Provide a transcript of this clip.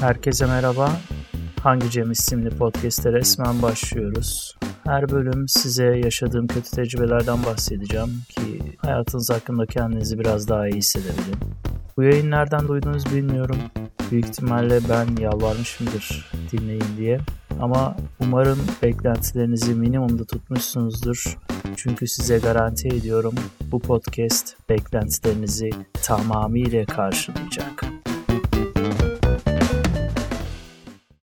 Herkese merhaba. Hangi Cem isimli podcast'e resmen başlıyoruz. Her bölüm size yaşadığım kötü tecrübelerden bahsedeceğim ki hayatınız hakkında kendinizi biraz daha iyi hissedebilin. Bu yayın nereden duydunuz bilmiyorum. Büyük ihtimalle ben yalvarmışımdır dinleyin diye. Ama umarım beklentilerinizi minimumda tutmuşsunuzdur. Çünkü size garanti ediyorum bu podcast beklentilerinizi tamamıyla karşılayacak.